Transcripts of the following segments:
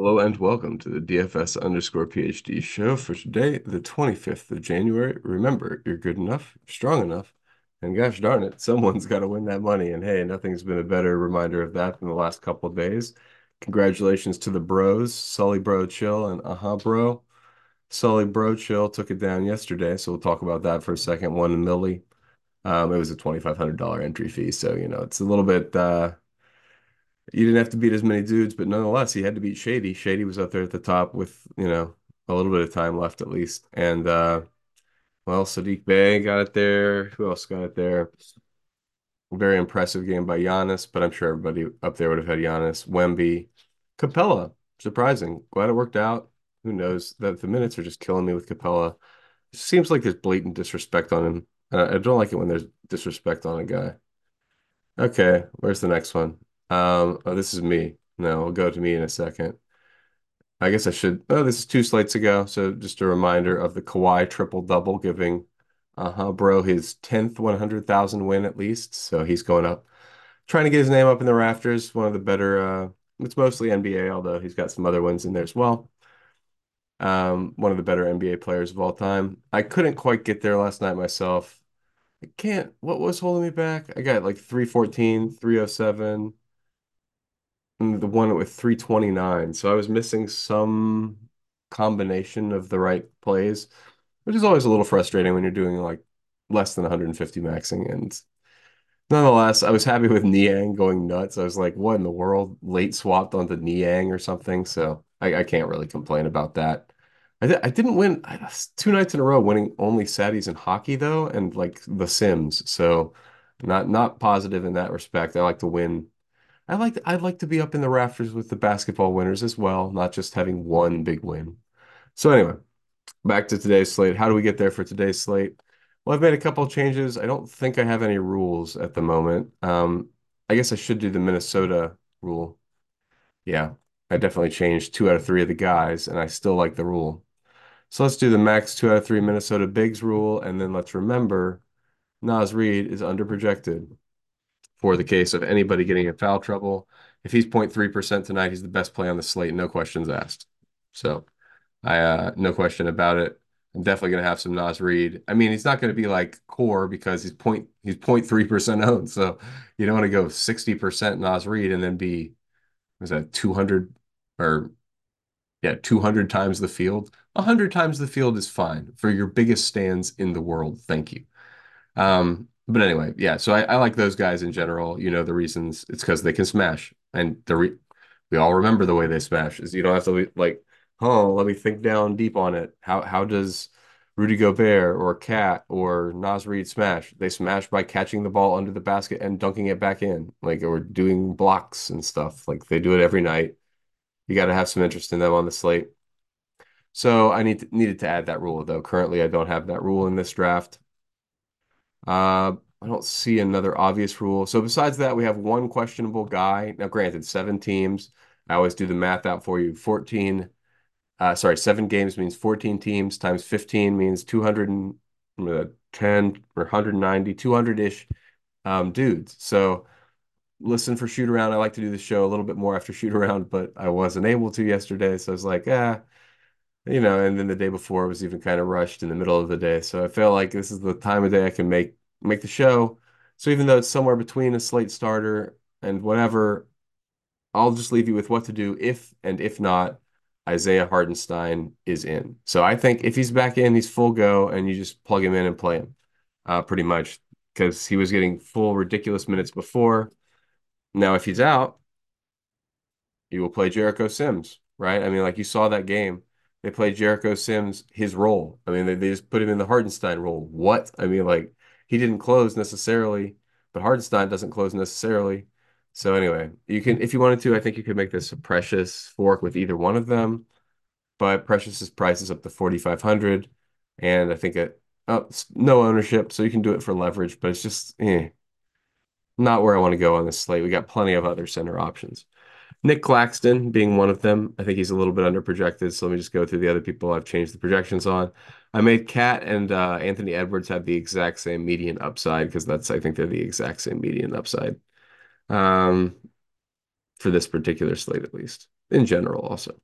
Hello and welcome to the DFS underscore PhD show for today, the 25th of January. Remember, you're good enough, strong enough, and gosh darn it, someone's got to win that money. And hey, nothing's been a better reminder of that than the last couple of days. Congratulations to the bros, Sully Bro Chill and Aha Bro. Sully Bro Chill took it down yesterday, so we'll talk about that for a second. One Millie. Um, it was a $2,500 entry fee, so you know it's a little bit uh, you didn't have to beat as many dudes, but nonetheless, he had to beat Shady. Shady was up there at the top with, you know, a little bit of time left at least. And uh well, Saddiq Bey got it there. Who else got it there? Very impressive game by Giannis, but I'm sure everybody up there would have had Giannis, Wemby, Capela. Surprising. Glad it worked out. Who knows? That the minutes are just killing me with Capela. It seems like there's blatant disrespect on him. I don't like it when there's disrespect on a guy. Okay, where's the next one? Um, oh, this is me. No, we'll go to me in a second. I guess I should. Oh, this is two slates ago. So just a reminder of the Kawhi triple double, giving uh-huh, bro his 10th 100,000 win at least. So he's going up, trying to get his name up in the rafters. One of the better, uh, it's mostly NBA, although he's got some other ones in there as well. Um, one of the better NBA players of all time. I couldn't quite get there last night myself. I can't. What was holding me back? I got like 314, 307 the one with 329. So I was missing some combination of the right plays, which is always a little frustrating when you're doing like less than 150 maxing. And nonetheless, I was happy with Niang going nuts. I was like, what in the world? Late swapped onto Niang or something. So I, I can't really complain about that. I, di I didn't win I, two nights in a row winning only Saddies in hockey though, and like The Sims. So not not positive in that respect. I like to win I like I'd like to be up in the rafters with the basketball winners as well, not just having one big win. So anyway, back to today's slate. How do we get there for today's slate? Well, I've made a couple changes. I don't think I have any rules at the moment. Um, I guess I should do the Minnesota rule. Yeah, I definitely changed two out of three of the guys, and I still like the rule. So let's do the max two out of three Minnesota Bigs rule, and then let's remember Naz Reid is underprojected for the case of anybody getting in foul trouble. If he's 0.3% tonight, he's the best play on the slate, no questions asked. So I uh no question about it. I'm definitely gonna have some Naz Reid. I mean, he's not gonna be like core because he's point he's 0.3% owned. So you don't want to go 60% Naz Reid and then be was that 200 or yeah, 200 times the field. 100 times the field is fine for your biggest stands in the world. Thank you. Um, but anyway, yeah. So I, I like those guys in general. You know the reasons it's because they can smash, and the re we all remember the way they smash. Is you don't have to be like, oh, let me think down deep on it. How how does Rudy Gobert or KAT or Naz Reid smash? They smash by catching the ball under the basket and dunking it back in, like or doing blocks and stuff. Like they do it every night. You got to have some interest in them on the slate. So I need to, needed to add that rule though. Currently, I don't have that rule in this draft. Uh, I don't see another obvious rule. So besides that, we have one questionable guy. Now, granted, seven teams. I always do the math out for you. 14, uh, sorry, seven games means 14 teams times 15 means 210 or 190, 200-ish um, dudes. So listen for shoot around. I like to do the show a little bit more after shoot around, but I wasn't able to yesterday. So I was like, ah, you know, and then the day before was even kind of rushed in the middle of the day. So I felt like this is the time of day I can make make the show. So even though it's somewhere between a slate starter and whatever, I'll just leave you with what to do if and if not, Isaiah Hartenstein is in. So I think if he's back in, he's full go, and you just plug him in and play him, uh, pretty much, because he was getting full ridiculous minutes before. Now, if he's out, you will play Jericho Sims, right? I mean, like you saw that game they played Jericho Sims his role. I mean, they, they just put him in the Hardenstein role. What? I mean, like he didn't close necessarily, but Hartenstein doesn't close necessarily. So anyway, you can if you wanted to, I think you could make this a Precious fork with either one of them. But Precious's price is up to 4,500, and I think it oh, no ownership, so you can do it for leverage, but it's just eh, not where I want to go on this slate. We got plenty of other center options. Nic Claxton being one of them. I think he's a little bit underprojected. So let me just go through the other people I've changed the projections on. I made KAT and uh, Anthony Edwards have the exact same median upside because that's I think they're the exact same median upside um, for this particular slate at least in general also.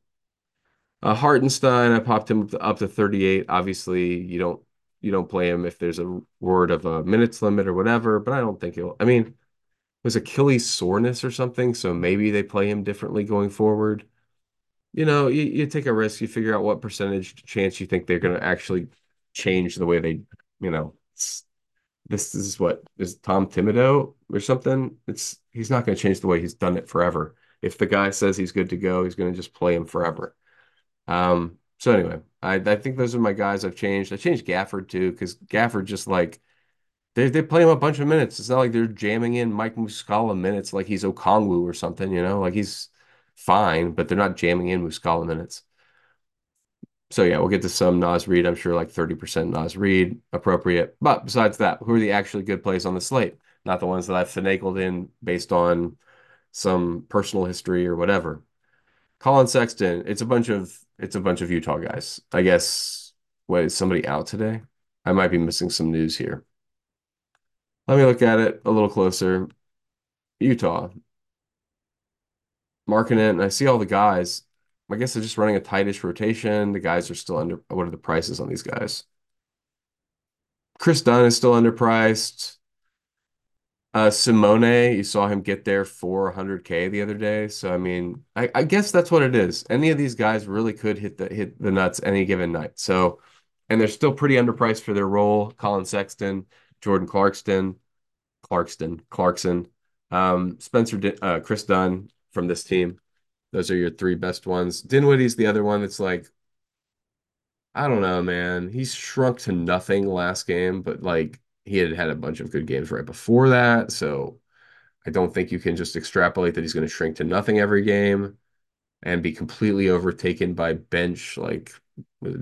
Uh, Hartenstein, I popped him up to, up to 38. Obviously, you don't you don't play him if there's a word of a minutes limit or whatever, but I don't think he'll. I mean, was Achilles soreness or something, so maybe they play him differently going forward. You know, you, you take a risk, you figure out what percentage chance you think they're going to actually change the way they, you know, this is what is Tom Thibodeau or something. It's he's not going to change the way he's done it forever. If the guy says he's good to go, he's going to just play him forever. Um, so anyway, I I think those are my guys I've changed. I changed Gafford too because Gafford just like they they play him a bunch of minutes. It's not like they're jamming in Mike Muscala minutes like he's Okongwu or something, you know, like he's fine, but they're not jamming in Muscala minutes. So yeah, we'll get to some Naz Reid. I'm sure like 30% Naz Reid appropriate. But besides that, who are the actually good plays on the slate? Not the ones that I've finagled in based on some personal history or whatever. Collin Sexton, it's a bunch of it's a bunch of Utah guys. I guess what is somebody out today? I might be missing some news here. Let me look at it a little closer. Utah. Marking it, and I see all the guys. I guess they're just running a tightish rotation. The guys are still under. What are the prices on these guys? Kris Dunn is still underpriced. Uh, Simone, you saw him get there for 100K the other day. So I mean, I, I guess that's what it is. Any of these guys really could hit the hit the nuts any given night. So, and they're still pretty underpriced for their role. Collin Sexton, Jordan Clarkson, Clarkston, Clarkson, um, Spencer, uh, Kris Dunn from this team. Those are your three best ones. Dinwiddie's the other one that's like, I don't know, man. He's shrunk to nothing last game, but like he had had a bunch of good games right before that. So I don't think you can just extrapolate that he's going to shrink to nothing every game and be completely overtaken by bench like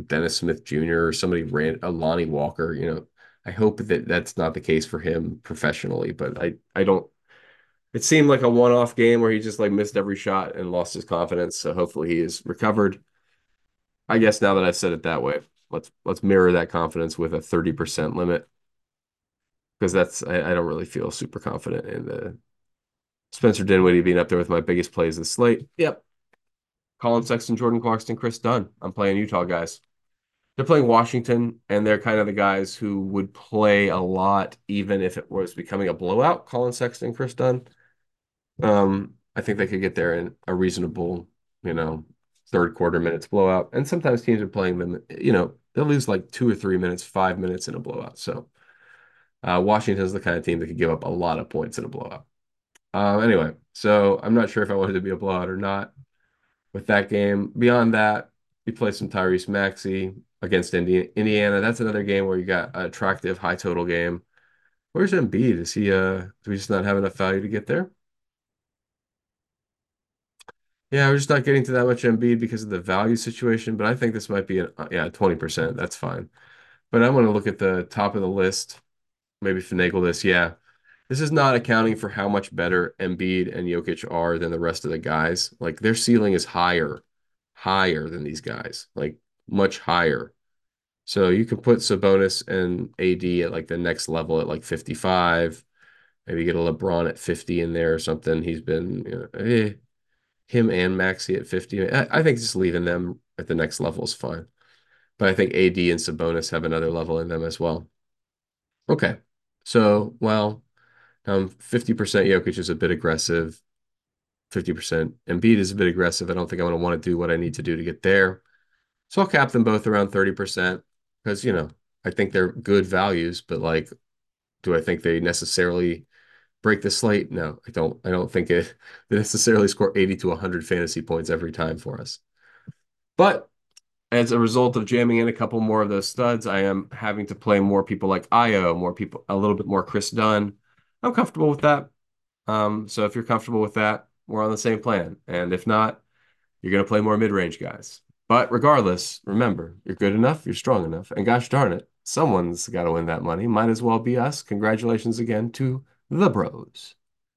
Dennis Smith Jr. or somebody ran a Lonnie Walker. You know, I hope that that's not the case for him professionally, but I I don't. It seemed like a one-off game where he just like missed every shot and lost his confidence. So hopefully he is recovered. I guess now that I've said it that way, let's let's mirror that confidence with a 30% limit because that's I, I, don't really feel super confident in the Spencer Dinwiddie being up there with my biggest plays this slate. Yep. Collin Sexton, Jordan Clarkson, Kris Dunn. I'm playing Utah guys. They're playing Washington, and they're kind of the guys who would play a lot, even if it was becoming a blowout. Collin Sexton, Kris Dunn. Um, I think they could get there in a reasonable, you know, third quarter minutes blowout. And sometimes teams are playing them, you know, they'll lose like two or three minutes, five minutes in a blowout. So uh, Washington's the kind of team that could give up a lot of points in a blowout. Uh, anyway, so I'm not sure if I wanted to be a blowout or not with that game. Beyond that, we play some Tyrese Maxey against Indiana. That's another game where you got an attractive high total game. Where's Embiid? Is he uh do we just not have enough value to get there? Yeah, we're just not getting to that much Embiid because of the value situation, but I think this might be an yeah, 20%. That's fine. But I want to look at the top of the list, maybe finagle this. Yeah. This is not accounting for how much better Embiid and Jokic are than the rest of the guys. Like their ceiling is higher, higher than these guys, like much higher. So you can put Sabonis and AD at like the next level at like 55. Maybe get a LeBron at 50 in there or something. He's been, you know, eh. Him and Maxey at 50. I, I think just leaving them at the next level is fine. But I think AD and Sabonis have another level in them as well. Okay. So, well, um, 50% Jokic is a bit aggressive. 50% Embiid is a bit aggressive. I don't think I'm going to want to do what I need to do to get there. So I'll cap them both around 30% because, you know, I think they're good values, but like, do I think they necessarily break the slate? No, I don't. I don't think it they necessarily score 80 to 100 fantasy points every time for us. But as a result of jamming in a couple more of those studs, I am having to play more people like Io, more people, a little bit more Kris Dunn. I'm comfortable with that. Um, so if you're comfortable with that, we're on the same plan. And if not, you're going to play more mid-range guys. But regardless, remember, you're good enough, you're strong enough, and gosh darn it, someone's got to win that money. Might as well be us. Congratulations again to the bros.